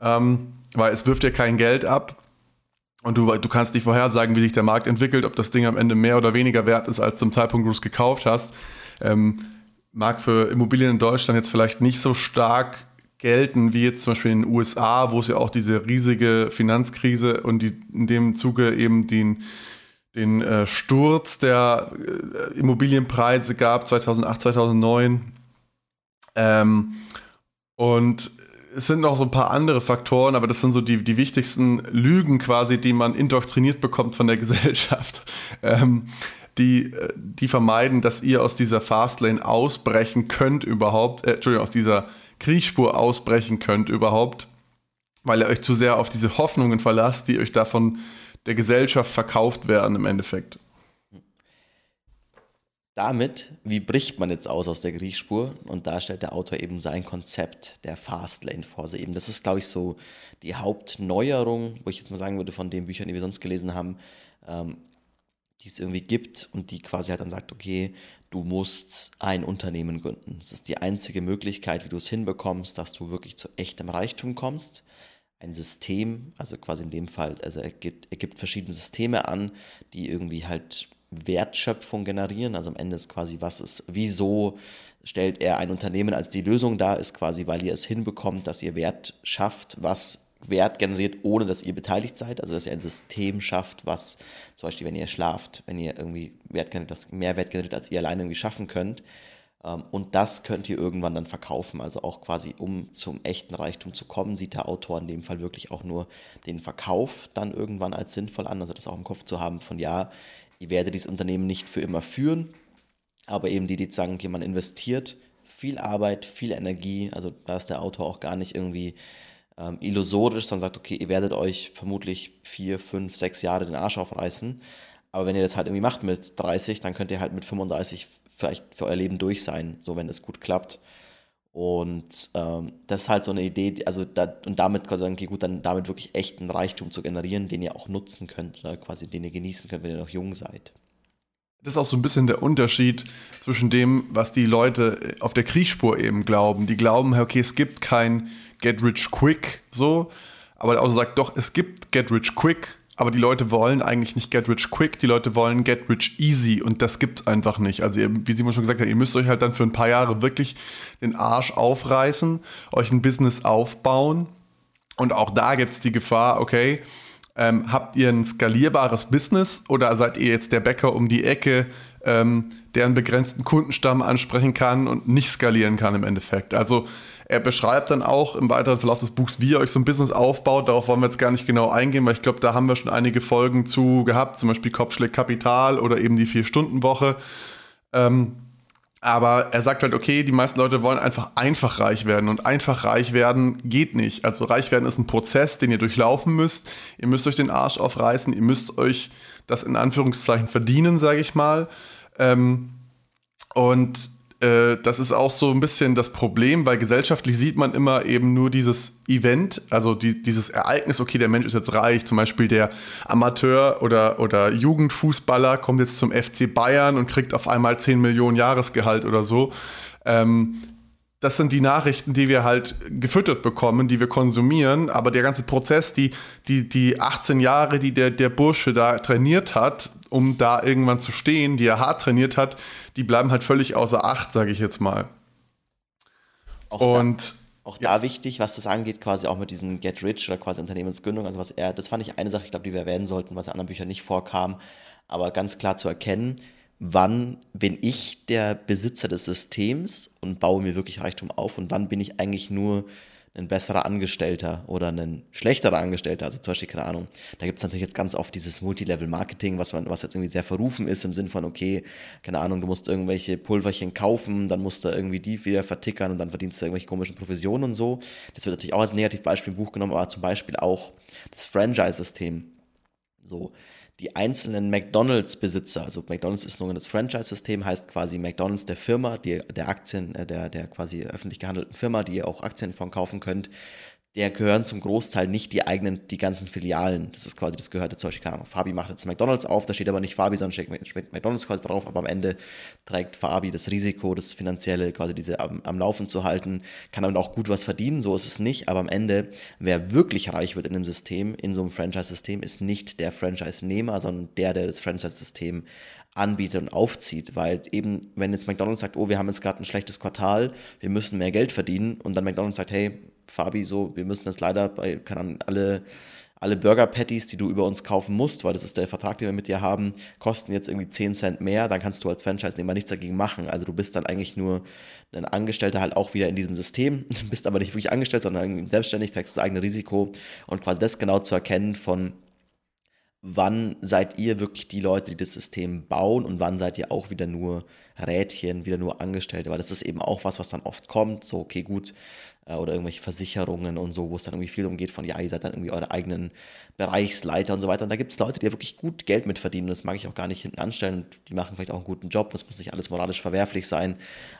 ähm, weil es wirft dir kein Geld ab. Und du, du kannst nicht vorhersagen, wie sich der Markt entwickelt, ob das Ding am Ende mehr oder weniger wert ist als zum Zeitpunkt, wo du es gekauft hast. Ähm, mag für Immobilien in Deutschland jetzt vielleicht nicht so stark gelten, wie jetzt zum Beispiel in den USA, wo es ja auch diese riesige Finanzkrise und die, in dem Zuge eben den, den äh, Sturz der äh, Immobilienpreise gab, 2008, 2009. Ähm, und es sind noch so ein paar andere Faktoren, aber das sind so die, die wichtigsten Lügen quasi, die man indoktriniert bekommt von der Gesellschaft. Ähm, die, äh, die vermeiden, dass ihr aus dieser Fastlane ausbrechen könnt überhaupt, äh, Entschuldigung, aus dieser Kriegsspur ausbrechen könnt überhaupt, weil ihr euch zu sehr auf diese Hoffnungen verlasst, die euch davon der Gesellschaft verkauft werden im Endeffekt. Damit, wie bricht man jetzt aus aus der Kriegsspur? Und da stellt der Autor eben sein Konzept der Fastlane vor. Also eben, das ist, glaube ich, so die Hauptneuerung, wo ich jetzt mal sagen würde, von den Büchern, die wir sonst gelesen haben, ähm, die es irgendwie gibt und die quasi halt dann sagt, okay, du musst ein Unternehmen gründen. Das ist die einzige Möglichkeit, wie du es hinbekommst, dass du wirklich zu echtem Reichtum kommst. ein System, also quasi in dem Fall, also er gibt, er gibt verschiedene Systeme an, die irgendwie halt Wertschöpfung generieren. Also am Ende ist quasi, was ist, wieso stellt er ein Unternehmen als die Lösung dar, ist quasi, weil ihr es hinbekommt, dass ihr Wert schafft, was Wert generiert, ohne dass ihr beteiligt seid. Also dass ihr ein System schafft, was zum Beispiel, wenn ihr schlaft, wenn ihr irgendwie Wert generiert, das mehr Wert generiert, als ihr alleine irgendwie schaffen könnt. Ähm, und das könnt ihr irgendwann dann verkaufen. Also auch quasi, um zum echten Reichtum zu kommen, sieht der Autor in dem Fall wirklich auch nur den Verkauf dann irgendwann als sinnvoll an. Also das auch im Kopf zu haben von ja, ihr werdet dieses Unternehmen nicht für immer führen, aber eben die, die sagen, okay, man investiert viel Arbeit, viel Energie, also da ist der Autor auch gar nicht irgendwie ähm, illusorisch, sondern sagt, okay, ihr werdet euch vermutlich vier, fünf, sechs Jahre den Arsch aufreißen, aber wenn ihr das halt irgendwie macht mit 30, dann könnt ihr halt mit 35 vielleicht für euer Leben durch sein, so wenn es gut klappt. Und ähm, das ist halt so eine Idee, also da, und damit quasi sagen, okay, gut, dann damit wirklich echten Reichtum zu generieren, den ihr auch nutzen könnt, oder quasi den ihr genießen könnt, wenn ihr noch jung seid. Das ist auch so ein bisschen der Unterschied zwischen dem, was die Leute auf der Kriechspur eben glauben. Die glauben, okay, es gibt kein Get Rich Quick, so, aber der Autor sagt doch, es gibt Get Rich Quick, aber die Leute wollen eigentlich nicht Get Rich Quick, die Leute wollen Get Rich Easy und das gibt's einfach nicht. Also ihr, wie Simon schon gesagt hat, ihr müsst euch halt dann für ein paar Jahre wirklich den Arsch aufreißen, euch ein Business aufbauen und auch da gibt's die Gefahr, okay, ähm, habt ihr ein skalierbares Business oder seid ihr jetzt der Bäcker um die Ecke, ähm, der einen begrenzten Kundenstamm ansprechen kann und nicht skalieren kann im Endeffekt? Also er beschreibt dann auch im weiteren Verlauf des Buchs, wie ihr euch so ein Business aufbaut. Darauf wollen wir jetzt gar nicht genau eingehen, weil ich glaube, da haben wir schon einige Folgen zu gehabt, zum Beispiel Kopfschläg Kapital oder eben die Vier-Stunden-Woche. Ähm, aber er sagt halt, okay, die meisten Leute wollen einfach einfach reich werden und einfach reich werden geht nicht. Also reich werden ist ein Prozess, den ihr durchlaufen müsst. Ihr müsst euch den Arsch aufreißen, ihr müsst euch das in Anführungszeichen verdienen, sage ich mal. Ähm, und äh, das ist auch so ein bisschen das Problem, weil gesellschaftlich sieht man immer eben nur dieses Event, also die, dieses Ereignis, okay, der Mensch ist jetzt reich, zum Beispiel der Amateur- oder, oder Jugendfußballer kommt jetzt zum FC Bayern und kriegt auf einmal 10 Millionen Jahresgehalt oder so. Ähm, das sind die Nachrichten, die wir halt gefüttert bekommen, die wir konsumieren. Aber der ganze Prozess, die, die, die 18 Jahre, die der, der Bursche da trainiert hat, um da irgendwann zu stehen, die er hart trainiert hat, die bleiben halt völlig außer Acht, sage ich jetzt mal. Auch Und da, auch ja. da wichtig, was das angeht, quasi auch mit diesem Get Rich oder quasi Unternehmensgründung, also was er, das fand ich eine Sache, ich glaube, die wir erwähnen sollten, was in anderen Büchern nicht vorkam, aber ganz klar zu erkennen, wann bin ich der Besitzer des Systems und baue mir wirklich Reichtum auf und wann bin ich eigentlich nur ein besserer Angestellter oder ein schlechterer Angestellter. Also zum Beispiel, keine Ahnung, da gibt es natürlich jetzt ganz oft dieses Multilevel-Marketing, was, was jetzt irgendwie sehr verrufen ist, im Sinn von, okay, keine Ahnung, du musst irgendwelche Pulverchen kaufen, dann musst du irgendwie die wieder vertickern und dann verdienst du irgendwelche komischen Provisionen und so. Das wird natürlich auch als Negativbeispiel im Buch genommen, aber zum Beispiel auch das Franchise-System. So, die einzelnen McDonalds-Besitzer, also McDonalds ist nur das Franchise-System, heißt quasi McDonalds der Firma, die, der Aktien, äh, der, der quasi öffentlich gehandelten Firma, die ihr auch Aktien von kaufen könnt, der gehören zum Großteil nicht die eigenen, die ganzen Filialen. Das ist quasi, das gehört zum Beispiel, keine Ahnung, Fabi macht jetzt McDonalds auf, da steht aber nicht Fabi, sondern steht McDonalds quasi drauf, aber am Ende trägt Fabi das Risiko, das Finanzielle quasi diese am, am Laufen zu halten, kann damit auch gut was verdienen, so ist es nicht, aber am Ende, wer wirklich reich wird in einem System, in so einem Franchise-System, ist nicht der Franchise-Nehmer, sondern der, der das Franchise-System anbietet und aufzieht, weil eben, wenn jetzt McDonald's sagt, oh, wir haben jetzt gerade ein schlechtes Quartal, wir müssen mehr Geld verdienen und dann McDonald's sagt, hey, Fabi, so, wir müssen jetzt leider bei, keine Ahnung, alle, alle Burger Patties, die du über uns kaufen musst, weil das ist der Vertrag, den wir mit dir haben, kosten jetzt irgendwie 10 Cent mehr, dann kannst du als Franchise-Nehmer nichts dagegen machen. Also du bist dann eigentlich nur ein Angestellter halt auch wieder in diesem System, bist aber nicht wirklich angestellt, sondern selbstständig, trägst das eigene Risiko. Und quasi das genau zu erkennen von, wann seid ihr wirklich die Leute, die das System bauen und wann seid ihr auch wieder nur Rädchen, wieder nur Angestellte, weil das ist eben auch was, was dann oft kommt, so okay, gut, oder irgendwelche Versicherungen und so, wo es dann irgendwie viel darum geht von, ja, ihr seid dann irgendwie eure eigenen Bereichsleiter und so weiter. Und da gibt es Leute, die ja wirklich gut Geld mit verdienen. Das mag ich auch gar nicht hinten anstellen. Die machen vielleicht auch einen guten Job. Das muss nicht alles moralisch verwerflich sein.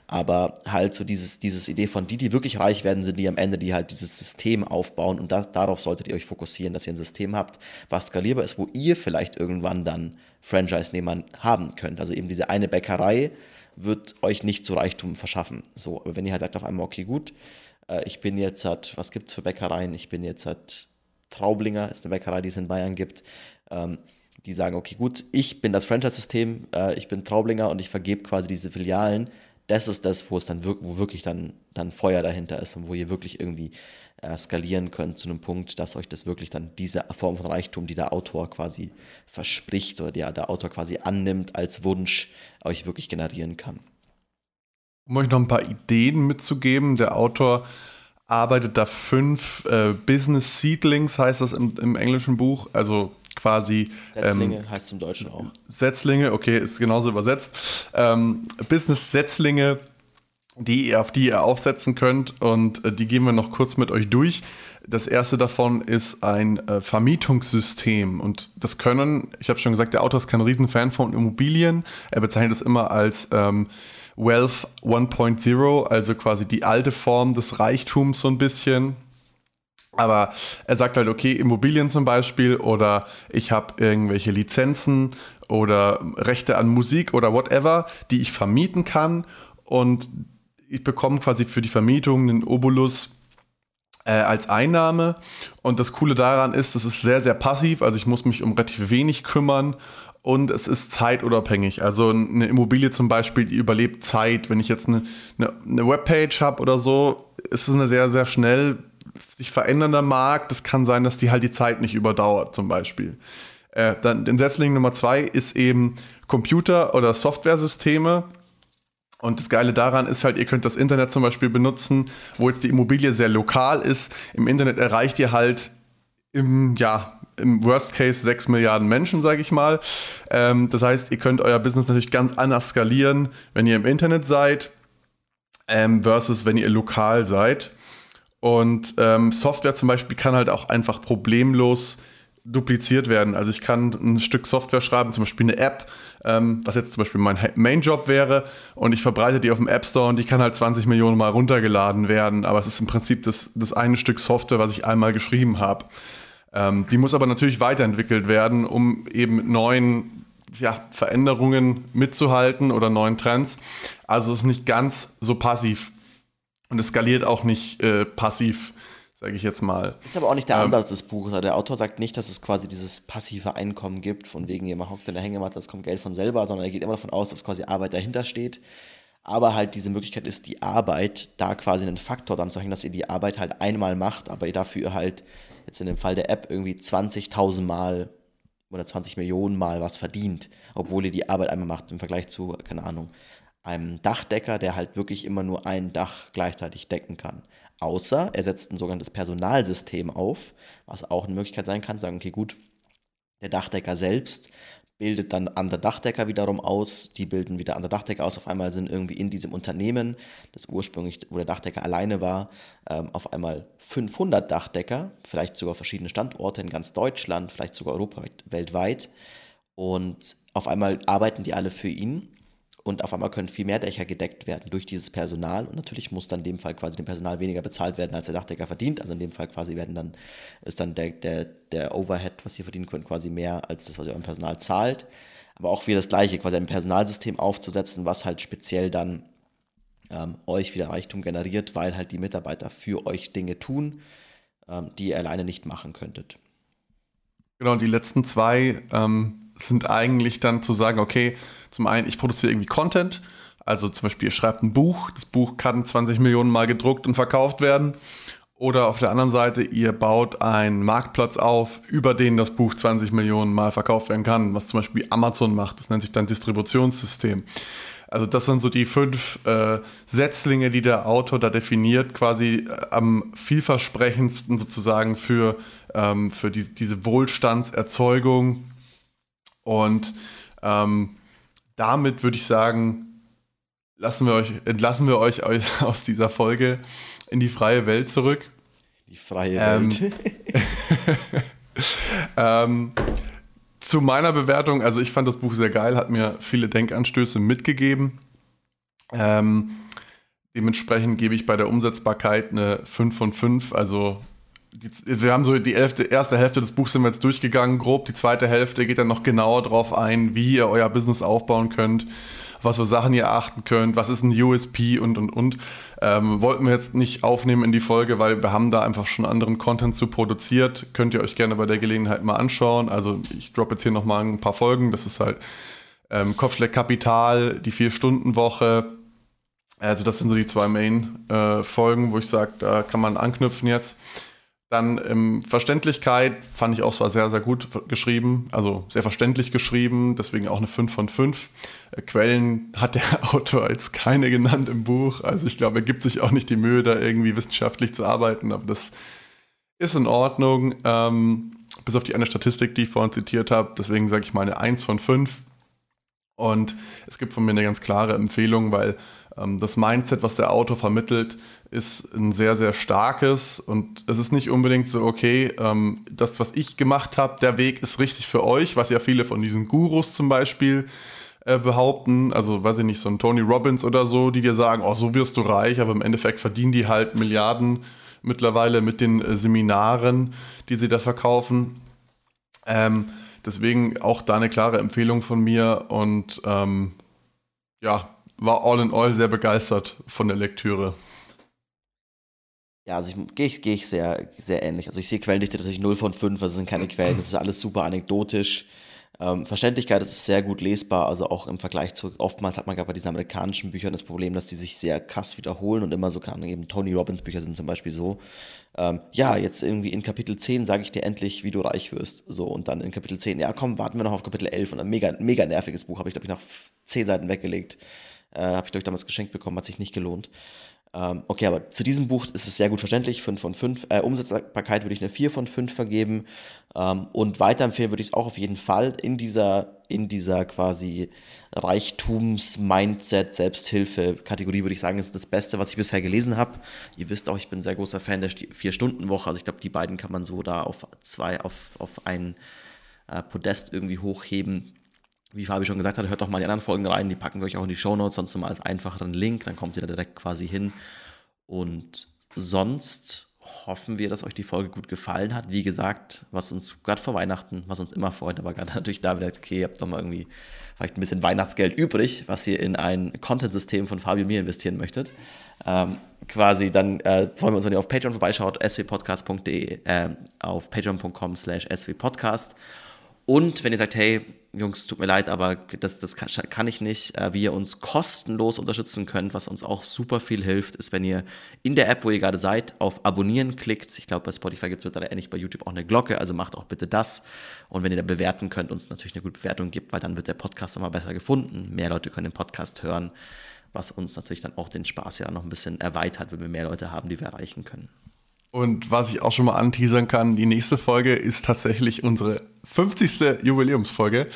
Aber halt so dieses, dieses Idee von die, die wirklich reich werden, sind die am Ende, die halt dieses System aufbauen. Und da, darauf solltet ihr euch fokussieren, dass ihr ein System habt, was skalierbar ist, wo ihr vielleicht irgendwann dann Franchise-Nehmer haben könnt. Also eben diese eine Bäckerei, wird euch nicht zu Reichtum verschaffen. So, aber wenn ihr halt sagt auf einmal, okay, gut, äh, ich bin jetzt halt, was gibt es für Bäckereien? Ich bin jetzt halt Traublinger, ist eine Bäckerei, die es in Bayern gibt. Ähm, die sagen, okay, gut, ich bin das Franchise-System, äh, ich bin Traublinger und ich vergebe quasi diese Filialen. Das ist das, wo es dann wirk wo wirklich dann, dann Feuer dahinter ist und wo ihr wirklich irgendwie äh, skalieren könnt zu einem Punkt, dass euch das wirklich dann diese Form von Reichtum, die der Autor quasi verspricht oder der, der Autor quasi annimmt als Wunsch, euch wirklich generieren kann. Um euch noch ein paar Ideen mitzugeben, der Autor arbeitet da fünf äh, Business Seedlings, heißt das im, im englischen Buch, also quasi. Setzlinge ähm, heißt es im Deutschen auch. Setzlinge, okay, ist genauso übersetzt. Ähm, Business-Setzlinge, die, auf die ihr aufsetzen könnt und äh, die gehen wir noch kurz mit euch durch. Das erste davon ist ein äh, Vermietungssystem und das können, ich habe schon gesagt, der Autor ist kein Riesenfan von Immobilien. Er bezeichnet es immer als ähm, Wealth 1.0, also quasi die alte Form des Reichtums so ein bisschen. Aber er sagt halt, okay, Immobilien zum Beispiel oder ich habe irgendwelche Lizenzen oder Rechte an Musik oder whatever, die ich vermieten kann und ich bekomme quasi für die Vermietung einen Obolus äh, als Einnahme. Und das Coole daran ist, es ist sehr, sehr passiv, also ich muss mich um relativ wenig kümmern und es ist zeitunabhängig. Also eine Immobilie zum Beispiel, die überlebt Zeit. Wenn ich jetzt eine, eine, eine Webpage habe oder so, ist es eine sehr, sehr schnell sich verändernder Markt. Es kann sein, dass die halt die Zeit nicht überdauert, zum Beispiel. Äh, dann den Setzling Nummer zwei ist eben Computer- oder Softwaresysteme. Und das Geile daran ist halt, ihr könnt das Internet zum Beispiel benutzen, wo jetzt die Immobilie sehr lokal ist. Im Internet erreicht ihr halt im, ja, im Worst Case 6 Milliarden Menschen, sage ich mal. Ähm, das heißt, ihr könnt euer Business natürlich ganz anders skalieren, wenn ihr im Internet seid, ähm, versus wenn ihr lokal seid. Und ähm, Software zum Beispiel kann halt auch einfach problemlos dupliziert werden. Also ich kann ein Stück Software schreiben, zum Beispiel eine App, ähm, was jetzt zum Beispiel mein Main-Job wäre, und ich verbreite die auf dem App Store und die kann halt 20 Millionen Mal runtergeladen werden. Aber es ist im Prinzip das, das eine Stück Software, was ich einmal geschrieben habe. Ähm, die muss aber natürlich weiterentwickelt werden, um eben mit neuen ja, Veränderungen mitzuhalten oder neuen Trends. Also es ist nicht ganz so passiv und es skaliert auch nicht äh, passiv, sage ich jetzt mal. Ist aber auch nicht der ähm, Ansatz des Buches. Also der Autor sagt nicht, dass es quasi dieses passive Einkommen gibt, von wegen jemand hockt in der Hängematte, es kommt Geld von selber, sondern er geht immer davon aus, dass quasi Arbeit dahinter steht. Aber halt diese Möglichkeit ist, die Arbeit da quasi einen Faktor dann zu hängen, dass ihr die Arbeit halt einmal macht, aber ihr dafür halt jetzt in dem Fall der App irgendwie 20.000 Mal oder 20 Millionen Mal was verdient, obwohl ihr die Arbeit einmal macht im Vergleich zu, keine Ahnung, einem Dachdecker, der halt wirklich immer nur ein Dach gleichzeitig decken kann. Außer er setzt ein sogenanntes Personalsystem auf, was auch eine Möglichkeit sein kann, sagen, okay, gut, der Dachdecker selbst bildet dann andere Dachdecker wiederum aus, die bilden wieder andere Dachdecker aus. Auf einmal sind irgendwie in diesem Unternehmen, das ursprünglich, wo der Dachdecker alleine war, ähm, auf einmal 500 Dachdecker, vielleicht sogar verschiedene Standorte in ganz Deutschland, vielleicht sogar europaweit, weltweit. Und auf einmal arbeiten die alle für ihn und auf einmal können viel mehr Dächer gedeckt werden durch dieses Personal und natürlich muss dann in dem Fall quasi dem Personal weniger bezahlt werden, als der Dachdecker verdient. Also in dem Fall quasi werden dann, ist dann der, der, der Overhead, was ihr verdienen könnt, quasi mehr als das, was ihr eurem Personal zahlt. Aber auch wieder das Gleiche, quasi ein Personalsystem aufzusetzen, was halt speziell dann ähm, euch wieder Reichtum generiert, weil halt die Mitarbeiter für euch Dinge tun, ähm, die ihr alleine nicht machen könntet. Genau, die letzten zwei ähm, sind eigentlich dann zu sagen, okay, zum einen, ich produziere irgendwie Content, also zum Beispiel, ihr schreibt ein Buch, das Buch kann 20 Millionen Mal gedruckt und verkauft werden. Oder auf der anderen Seite, ihr baut einen Marktplatz auf, über den das Buch 20 Millionen Mal verkauft werden kann, was zum Beispiel Amazon macht. Das nennt sich dann Distributionssystem. Also das sind so die fünf äh, Setzlinge, die der Autor da definiert, quasi äh, am vielversprechendsten sozusagen für, ähm, für die, diese Wohlstandserzeugung und ähm, damit würde ich sagen, lassen wir euch, entlassen wir euch aus dieser Folge in die freie Welt zurück. Die freie ähm, Welt. ähm, zu meiner Bewertung, also ich fand das Buch sehr geil, hat mir viele Denkanstöße mitgegeben. Ähm, dementsprechend gebe ich bei der Umsetzbarkeit eine 5 von 5, also die, wir haben so die Hälfte, erste Hälfte des Buchs sind wir jetzt durchgegangen, grob. Die zweite Hälfte geht dann noch genauer darauf ein, wie ihr euer Business aufbauen könnt, was für Sachen ihr achten könnt, was ist ein USP und und und. Ähm, wollten wir jetzt nicht aufnehmen in die Folge, weil wir haben da einfach schon anderen Content zu produziert. Könnt ihr euch gerne bei der Gelegenheit mal anschauen. Also ich droppe jetzt hier nochmal ein paar Folgen. Das ist halt ähm, Kopfschläg Kapital, die Vier-Stunden-Woche. Also das sind so die zwei Main-Folgen, äh, wo ich sage, da kann man anknüpfen jetzt. Dann ähm, Verständlichkeit fand ich auch zwar sehr, sehr gut geschrieben, also sehr verständlich geschrieben, deswegen auch eine 5 von 5. Äh, Quellen hat der Autor jetzt keine genannt im Buch, also ich glaube, er gibt sich auch nicht die Mühe, da irgendwie wissenschaftlich zu arbeiten, aber das ist in Ordnung, ähm, bis auf die eine Statistik, die ich vorhin zitiert habe, deswegen sage ich mal eine 1 von 5. Und es gibt von mir eine ganz klare Empfehlung, weil ähm, das Mindset, was der Autor vermittelt, ist ein sehr, sehr starkes und es ist nicht unbedingt so, okay, ähm, das, was ich gemacht habe, der Weg ist richtig für euch, was ja viele von diesen Gurus zum Beispiel äh, behaupten, also weiß ich nicht, so ein Tony Robbins oder so, die dir sagen, oh, so wirst du reich, aber im Endeffekt verdienen die halt Milliarden mittlerweile mit den äh, Seminaren, die sie da verkaufen. Ähm, deswegen auch da eine klare Empfehlung von mir und ähm, ja, war all in all sehr begeistert von der Lektüre. Ja, also ich, gehe ich, geh ich sehr, sehr ähnlich. Also ich sehe Quellendichte natürlich 0 von 5, also sind keine Quellen, das ist alles super anekdotisch. Ähm, Verständlichkeit ist sehr gut lesbar, also auch im Vergleich zu, oftmals hat man gerade bei diesen amerikanischen Büchern das Problem, dass die sich sehr krass wiederholen und immer so, kann eben Tony Robbins Bücher sind zum Beispiel so, ähm, ja, jetzt irgendwie in Kapitel 10 sage ich dir endlich, wie du reich wirst, so, und dann in Kapitel 10, ja komm, warten wir noch auf Kapitel 11 und ein mega, mega nerviges Buch, habe ich glaube ich nach 10 Seiten weggelegt. Äh, Habe ich, glaube ich, damals geschenkt bekommen, hat sich nicht gelohnt. Ähm, okay, aber zu diesem Buch ist es sehr gut verständlich. 5 von 5. Äh, Umsetzbarkeit würde ich eine 4 von 5 vergeben. Ähm, und weiterempfehlen würde ich es auch auf jeden Fall in dieser, in dieser quasi Reichtums-Mindset, Selbsthilfe-Kategorie, würde ich sagen, ist das Beste, was ich bisher gelesen habe. Ihr wisst auch, ich bin ein sehr großer Fan der Vier-Stunden-Woche. Also ich glaube, die beiden kann man so da auf zwei, auf, auf ein äh, Podest irgendwie hochheben wie Fabi schon gesagt hat, hört doch mal die anderen Folgen rein, die packen wir euch auch in die Show Notes, sonst mal als einfacheren Link, dann kommt ihr da direkt quasi hin. Und sonst hoffen wir, dass euch die Folge gut gefallen hat. Wie gesagt, was uns gerade vor Weihnachten, was uns immer freut, aber gerade natürlich da wieder, okay, ihr habt doch mal irgendwie vielleicht ein bisschen Weihnachtsgeld übrig, was ihr in ein Content-System von Fabio und mir investieren möchtet. Ähm, quasi dann äh, freuen wir uns, wenn ihr auf Patreon vorbeischaut, swpodcast.de, äh, auf patreon.com slash swpodcast. Und wenn ihr sagt, hey, Jungs, tut mir leid, aber das, das kann, kann, ich nicht. Äh, wie ihr uns kostenlos unterstützen könnt, was uns auch super viel hilft, ist, wenn ihr in der App, wo ihr gerade seid, auf Abonnieren klickt. Ich glaube, bei Spotify gibt es mittlerweile ähnlich bei YouTube auch eine Glocke, also macht auch bitte das. Und wenn ihr da bewerten könnt, uns natürlich eine gute Bewertung gibt, weil dann wird der Podcast immer besser gefunden. Mehr Leute können den Podcast hören, was uns natürlich dann auch den Spaß ja noch ein bisschen erweitert, wenn wir mehr Leute haben, die wir erreichen können. Und was ich auch schon mal anteasern kann, die nächste Folge ist tatsächlich unsere 50. Jubiläumsfolge.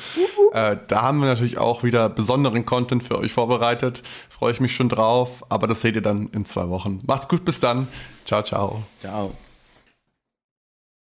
Äh, da haben wir natürlich auch wieder besonderen Content für euch vorbereitet. Freue ich mich schon drauf, aber das seht ihr dann in zwei Wochen. Macht's gut, bis dann. Ciao, ciao. Ciao.